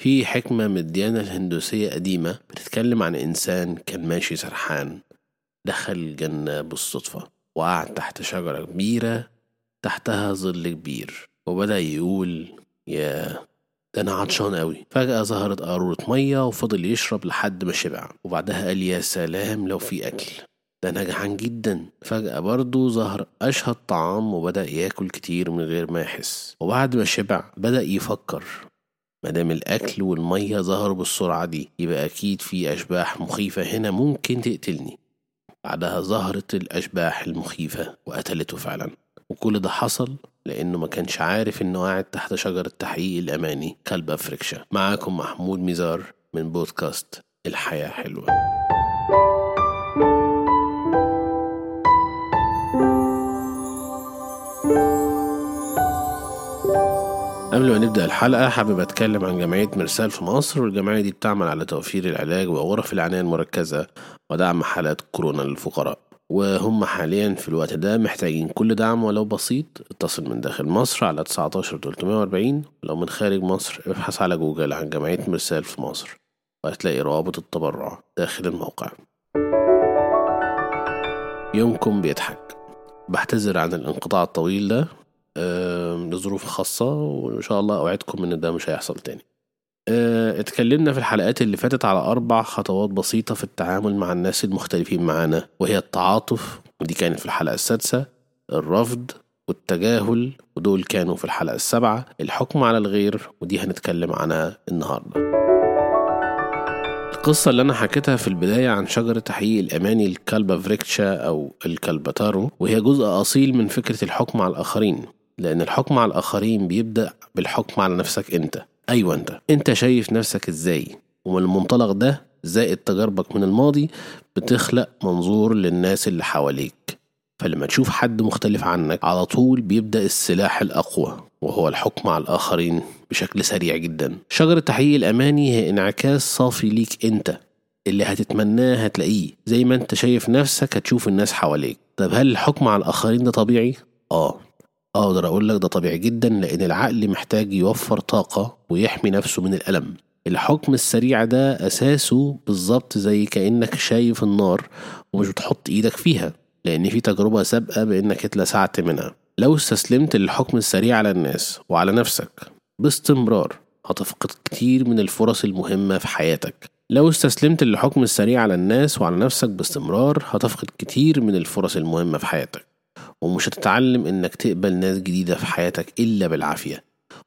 في حكمة من الديانة الهندوسية قديمة بتتكلم عن إنسان كان ماشي سرحان دخل الجنة بالصدفة وقعد تحت شجرة كبيرة تحتها ظل كبير وبدأ يقول يا ده أنا عطشان أوي. فجأة ظهرت قارورة مية وفضل يشرب لحد ما شبع وبعدها قال يا سلام لو في أكل ده أنا جعان جدا. فجأة برضه ظهر أشهى الطعام وبدأ ياكل كتير من غير ما يحس وبعد ما شبع بدأ يفكر مادام الأكل والمية ظهروا بالسرعة دي يبقى أكيد في أشباح مخيفة هنا ممكن تقتلني. بعدها ظهرت الأشباح المخيفة وقتلته فعلا. وكل ده حصل لأنه ما كانش عارف إنه قاعد تحت شجرة تحقيق الأماني كلب أفريكشا. معاكم محمود ميزار من بودكاست الحياة حلوة. قبل ما نبدأ الحلقة حابب أتكلم عن جمعية مرسال في مصر. والجمعية دي بتعمل على توفير العلاج وغرف العناية المركزة ودعم حالات كورونا للفقراء. وهم حاليا في الوقت ده محتاجين كل دعم ولو بسيط. اتصل من داخل مصر على 19 340 لو من خارج مصر ابحث على جوجل عن جمعية مرسال في مصر وهتلاقي روابط التبرع داخل الموقع. يومكم بيضحك. بعتذر عن الانقطاع الطويل ده. لظروف خاصة وإن شاء الله أوعدكم إن ده مش هيحصل تاني. آه، اتكلمنا في الحلقات اللي فاتت على أربع خطوات بسيطة في التعامل مع الناس المختلفين معانا وهي التعاطف ودي كانت في الحلقة السادسة الرفض والتجاهل ودول كانوا في الحلقة السابعة الحكم على الغير ودي هنتكلم عنها النهاردة. القصة اللي أنا حكيتها في البداية عن شجرة تحقيق الأماني الكلبة فريكتشا أو الكلبتارو وهي جزء أصيل من فكرة الحكم على الآخرين. لأن الحكم على الآخرين بيبدأ بالحكم على نفسك أنت. أيوة أنت. أنت شايف نفسك إزاي؟ ومن المنطلق ده زائد تجاربك من الماضي بتخلق منظور للناس اللي حواليك. فلما تشوف حد مختلف عنك على طول بيبدأ السلاح الأقوى وهو الحكم على الآخرين بشكل سريع جدا. شجرة تحقيق الأماني هي انعكاس صافي ليك أنت. اللي هتتمناه هتلاقيه. زي ما أنت شايف نفسك هتشوف الناس حواليك. طب هل الحكم على الآخرين ده طبيعي؟ آه. أقدر أقول لك ده طبيعي جدا لأن العقل محتاج يوفر طاقة ويحمي نفسه من الألم. الحكم السريع ده أساسه بالظبط زي كأنك شايف النار ومش بتحط إيدك فيها لأن في تجربة سابقة بإنك اتلسعت منها. لو استسلمت للحكم السريع على الناس وعلى نفسك باستمرار هتفقد كتير من الفرص المهمة في حياتك. لو استسلمت للحكم السريع على الناس وعلى نفسك باستمرار هتفقد كتير من الفرص المهمة في حياتك. ومش هتتعلم إنك تقبل ناس جديدة في حياتك إلا بالعافية.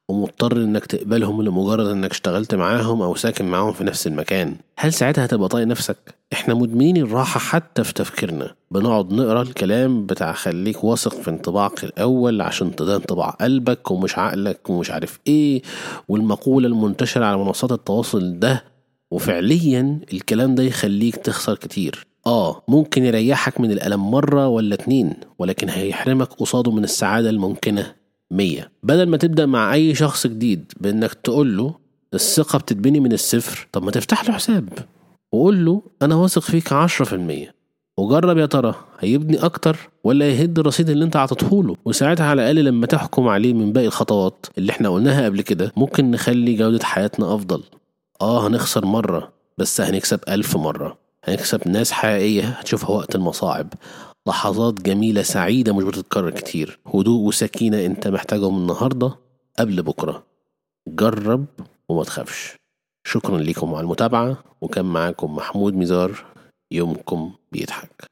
ومضطر إنك تقبلهم لمجرد إنك اشتغلت معاهم أو ساكن معاهم في نفس المكان. هل ساعتها هتبقى طايق نفسك؟ إحنا مدمنين الراحة حتى في تفكيرنا. بنقعد نقرأ الكلام بتاع خليك واثق في انطباعك الأول عشان ده انطباع قلبك ومش عقلك ومش عارف إيه. والمقولة المنتشرة على منصات التواصل ده وفعليا الكلام ده يخليك تخسر كتير. آه ممكن يريحك من الألم مرة ولا اتنين ولكن هيحرمك قصاده من السعادة الممكنة مية. بدل ما تبدأ مع أي شخص جديد بإنك تقول له الثقة بتتبني من الصفر طب ما تفتح له حساب وقول له أنا واثق فيك عشرة في المية. وجرب يا ترى هيبني أكتر ولا يهد الرصيد اللي أنت عطته له؟ وساعتها على الأقل لما تحكم عليه من باقي الخطوات اللي إحنا قلناها قبل كده ممكن نخلي جودة حياتنا أفضل. آه هنخسر مرة بس هنكسب ألف مرة. هيكسب ناس حقيقية. هتشوفها وقت المصاعب. لحظات جميلة سعيدة مش بتتكرر كتير. هدوء وسكينة انت محتاجهم النهاردة قبل بكرة. جرب وما تخافش. شكرا لكم على المتابعة. وكان معاكم محمود مزار. يومكم بيضحك.